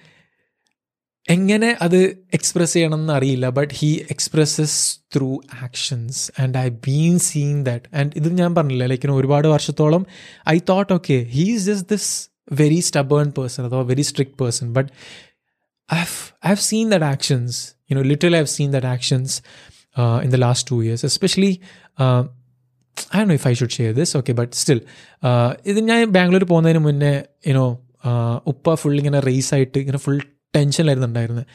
എങ്ങനെ അത് എക്സ്പ്രസ് ചെയ്യണം എന്ന് അറിയില്ല but he expresses through actions and I been seeing that and ഇത് ഞാൻ പറഞ്ഞില്ല ലൈക്ക് ഒരുപാട് വർഷത്തോളം I thought okay he is just this very stubborn person അഥവാ very strict person but I uh seen that actions you know little I seen seen that actions in the last two years especially I know if I should share this okay but still ഇത് ഞാൻ ബാംഗ്ലൂർ പോകുന്നതിന് മുന്നേ you know ഉപ്പ full ഇങ്ങനെ race ആയിട്ട് ഇങ്ങനെ full ടെൻഷനിലായിരുന്നു ഉണ്ടായിരുന്നത്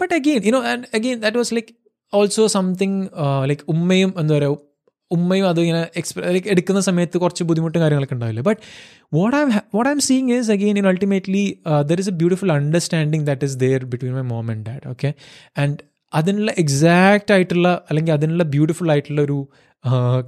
but again you know and again that was like also something like ഉമ്മയും എന്താ പറയുക ഉമ്മയും അത് ഇങ്ങനെ എക്സ്പ്ര ലൈക്ക് എടുക്കുന്ന സമയത്ത് കുറച്ച് ബുദ്ധിമുട്ടും കാര്യങ്ങളൊക്കെ ഉണ്ടാവില്ല. But what I'm what I'm seeing is again in ultimately there is a beautiful understanding that is there between my mom and dad okay and അതിനുള്ള എക്സാക്റ്റ് ആയിട്ടുള്ള അല്ലെങ്കിൽ അതിനുള്ള ബ്യൂട്ടിഫുൾ ആയിട്ടുള്ള ഒരു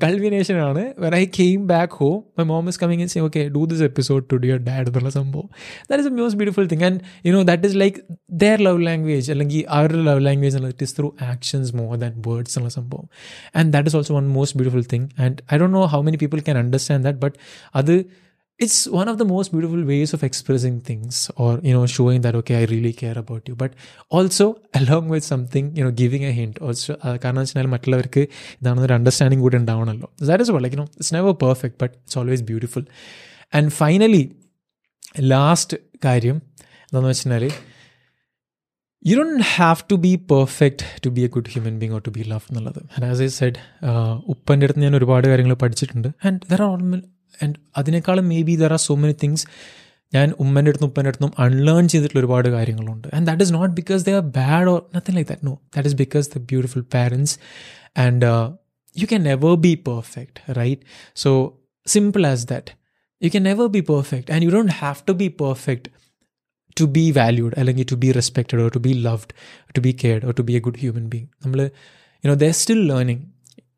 കൾവിനേഷൻ ആണ്. When I came back home my mom is coming say okay do this episode to dear dad എന്നുള്ള സംഭവം. That is a most beautiful thing and you know that is like their love language അല്ലെങ്കിൽ അവരുടെ love language എന്നുള്ളത് it is through actions more than words എന്നുള്ള സംഭവം. And that is also one most beautiful thing and I don't know how many people can understand that but അത് it's one of the most beautiful ways of expressing things or you know showing that okay i really care about you but also [LAUGHS] along with something you know giving a hint also കാരണം വെച്ചാൽ മറ്റുള്ളവർക്ക് ഇതാണെന്നൊരു understanding കൂടി ഉണ്ടാവണമല്ലോ that is like you know it's never perfect but it's always beautiful and finally last കാര്യം എന്താണെന്ന് വെച്ചാൽ you don't have to be perfect to be a good human being or to be love എന്നുള്ളത് and as I said ഉപ്പൻ്റെ അടുത്ത് ഞാൻ ഒരുപാട് കാര്യങ്ങൾ പഠിച്ചിട്ടുണ്ട് and there are and അതിനേക്കാളും maybe there are so many things ഞാൻ ഉമ്മന്റെ അടുത്തും ഉപ്പന്റെ അടുത്തും അൺലേൺ ചെയ്തിട്ടുള്ള ഒരുപാട് കാര്യങ്ങളുണ്ട്. And that is not because they are bad or nothing like that no that is because the beautiful parents and you can never be perfect right so simple as that you can never be perfect and you don't have to be perfect to be valued അല്ലെങ്കിൽ to be respected or to be loved to be cared or to be a good human being നമ്മൾ you know the still learning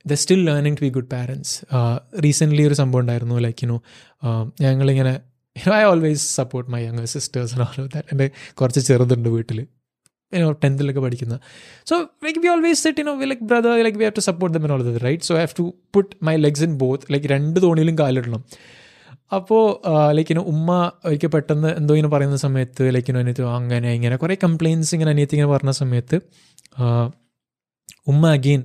the still learning to be good parents recently ഒരു സംഭവം ഉണ്ടായിരുന്നു like you know ഞങ്ങളിങ്ങനെ I always support my younger sisters all that എന്റെ കുറച്ച് ചെറുതുണ്ട് വീട്ടിൽ you know ടെൻത്തിലൊക്കെ പഠിക്കുന്ന. So like we always said you know like brother like we have to support them all the right so have to put my legs in both like രണ്ട് തോണിയിലും കാലിടണം. അപ്പോൾ like ഇനോ ഉമ്മ ഒരിക്കൽ പെട്ടെന്ന് എന്തോ ഇങ്ങനെ പറയുന്ന സമയത്ത് ലൈക്ക് ഇനോ അനിയത്തി അങ്ങനെ ഇങ്ങനെ കുറേ കംപ്ലയിൻസ് ഇങ്ങനെ അനിയത്തി ഇങ്ങനെ പറഞ്ഞ സമയത്ത് ഉമ്മ അഗെയിൻ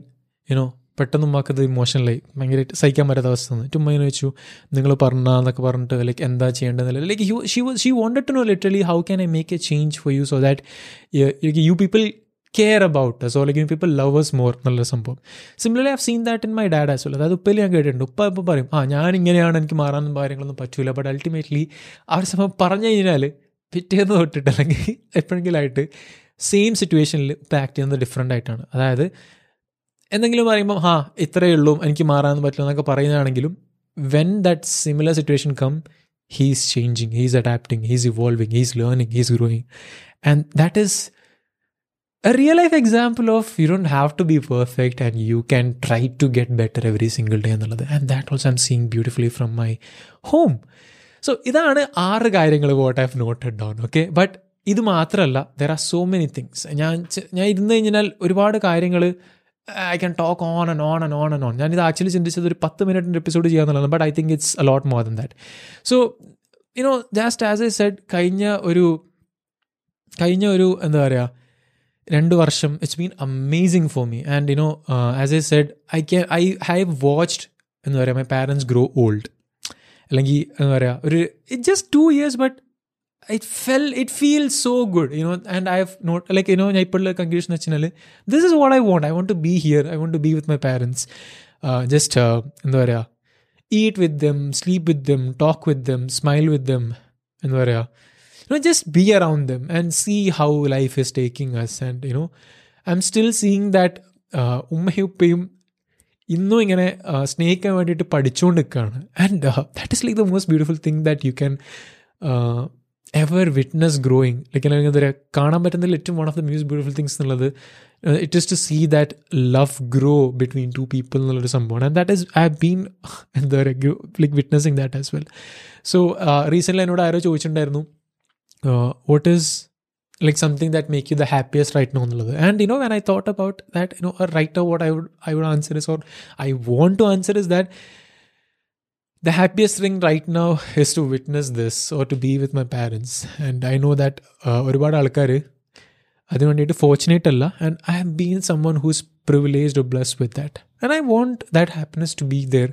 യുനോ പെട്ടെന്ന് ഉമ്മാക്കത് ഇമോഷണലായി ഭയങ്കരമായിട്ട് സഹിക്കാൻ പറ്റാത്ത അവസ്ഥ വന്നു ഉമ്മ ഇങ്ങനെ വെച്ചു നിങ്ങൾ പറഞ്ഞാന്നൊക്കെ പറഞ്ഞിട്ട് ലൈക്ക് എന്താ ചെയ്യേണ്ടതെന്ന് like you she she wanted to know literally how can I make a change for you so that you people care about so like you people lovers more എന്നുള്ള സംഭവം. Similarly have seen that in my dad as well അതായത് ഉപ്പയിൽ ഞാൻ കേട്ടിട്ടുണ്ട്. ഉപ്പ ഇപ്പോൾ പറയും ആ ഞാൻ ഇങ്ങനെയാണ് എനിക്ക് മാറാനും കാര്യങ്ങളൊന്നും പറ്റൂല. ബട്ട് അൾട്ടിമേറ്റ്ലി ആ ഒരു സംഭവം പറഞ്ഞു കഴിഞ്ഞാൽ പിറ്റേന്ന് തൊട്ടിട്ട് അല്ലെങ്കിൽ എപ്പോഴെങ്കിലായിട്ട് സെയിം സിറ്റുവേഷനിൽ ഇപ്പം ആക്ട് ചെയ്യുന്നത് ഡിഫറെന്റ് ആയിട്ടാണ്. അതായത് എന്തെങ്കിലും പറയുമ്പോൾ ഹാ ഇത്രയേ ഉള്ളൂ എനിക്ക് മാറാൻ പറ്റില്ല എന്നൊക്കെ പറയുന്നതാണെങ്കിലും when that similar situation come he's changing he's adapting he's evolving he's learning he's growing and that is a real life example of you don't have to be perfect and you can try to get better every single day എന്നുള്ളത്. And that also I'm seeing beautifully from my home so ഇതാണ് ആറ് കാര്യങ്ങൾ what have noted down okay but ഇത് മാത്രമല്ല there are so many things ഞാൻ ഞാൻ ഇരുന്ന് കഴിഞ്ഞാൽ ഒരുപാട് കാര്യങ്ങൾ I can talk on and on and on and on ഞാനിത് ആക്ച്വലി ചിന്തിച്ചത് ഒരു പത്ത് മിനിറ്റിന്റെ episode ചെയ്യാന്നുള്ളതാണ് but I think it's a lot more than that so you know just as I said കഴിഞ്ഞ ഒരു കഴിഞ്ഞ ഒരു എന്താ പറയുക രണ്ട് വർഷം it's been amazing for me and you know as I said I can I have watched എന്താ പറയുക മൈ പാരൻസ് ഗ്രോ ഓൾഡ് അല്ലെങ്കിൽ എന്താ പറയുക ഒരു it just two years but it fell it feel so good you know and I have not like you know ഞാൻ ഇപ്പോഴുള്ള conclusion വെച്ചാൽ this is what I want I want to be here I want to be with my parents just എന്താ പറയുക eat with them sleep with them talk with them smile with them എന്താ പറയുക you know just be around them and see how life is taking us. And you know i'm still seeing that uh, ഉമ്മയും ഉപ്പയും ഇന്നും ഇങ്ങനെ uh, സ്നേഹിക്കാൻ വേണ്ടിയിട്ട് പഠിച്ചുകൊണ്ട് നിൽക്കുകയാണ് and that is like the most beautiful thing that you can ever witness growing like അല്ലെങ്കിൽ എന്താ പറയുക കാണാൻ പറ്റുന്നതിൽ ഏറ്റവും one of the most beautiful things എന്നുള്ളത് it is to see that love grow between two people എന്നുള്ളൊരു സംഭവമാണ്. And that is I have been എന്താ പറയുക like witnessing that as well so recently എന്നോട് ആരോ ചോദിച്ചിട്ടുണ്ടായിരുന്നു uh, what is like something that make you the happiest right now എന്നുള്ളത്. And you know when i thought about that you know a writer what i would i would answer is or i want to answer is that the happiest thing right now is to witness this or to be with my parents and i know that uh, ഒരുപാട് ആൾക്കാർ അതിന് വേണ്ടിയിട്ട് fortunate അല്ല and I have been someone whose privileged or blessed with that and i want that happiness to be there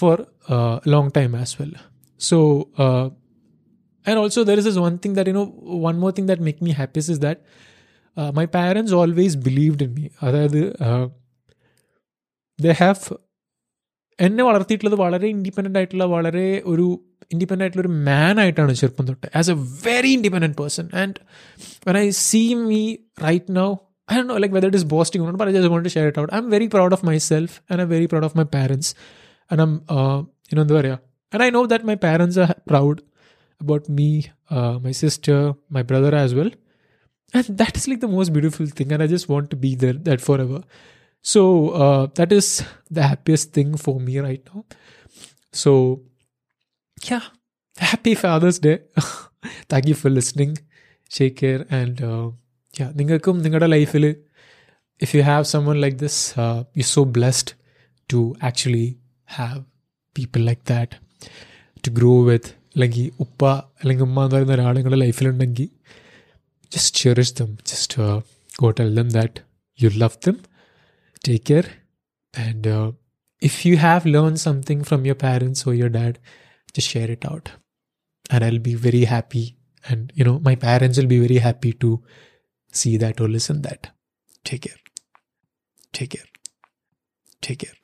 for a long time as well so uh, and also there is this one thing that you know one more thing that make me happiest is that uh, my parents always believed in me അതായത് they have എന്നെ വളർത്തിയിട്ടുള്ളത് വളരെ independent ആയിട്ടുള്ള വളരെ ഒരു independent ആയിട്ടുള്ള ഒരു മാൻ ആയിട്ടാണ് ചെറുപ്പം തൊട്ട് as a very independent person and when I see me right now I don't know, like whether it is boasting or not, but I just want to share it out. I'm very proud of myself and I'm very proud of my parents. And I'm, uh, you know, the and I know that my parents are proud about me, uh, my sister, my brother as well. And that is like the most beautiful thing. And I just want to be there, that forever. So uh, that is [LAUGHS] the happiest thing for me right now. So, yeah, happy Father's Day. [LAUGHS] Thank you for listening. Take care. And uh, yeah, നിങ്ങൾക്കും നിങ്ങളുടെ ലൈഫിൽ if you have someone like this you so blessed to actually have people like that to grow with അല്ലെങ്കിൽ ഉപ്പ അല്ലെങ്കിൽ ഉമ്മ എന്ന് പറയുന്ന ഒരാൾ നിങ്ങളുടെ ലൈഫിലുണ്ടെങ്കിൽ just cherish them just go tell them that you love them take care. And uh, if you have learned something from your parents or your dad just share it out. And i'll be very happy and you know my parents will be very happy to see that or listen that. Take care. Take care. Take care.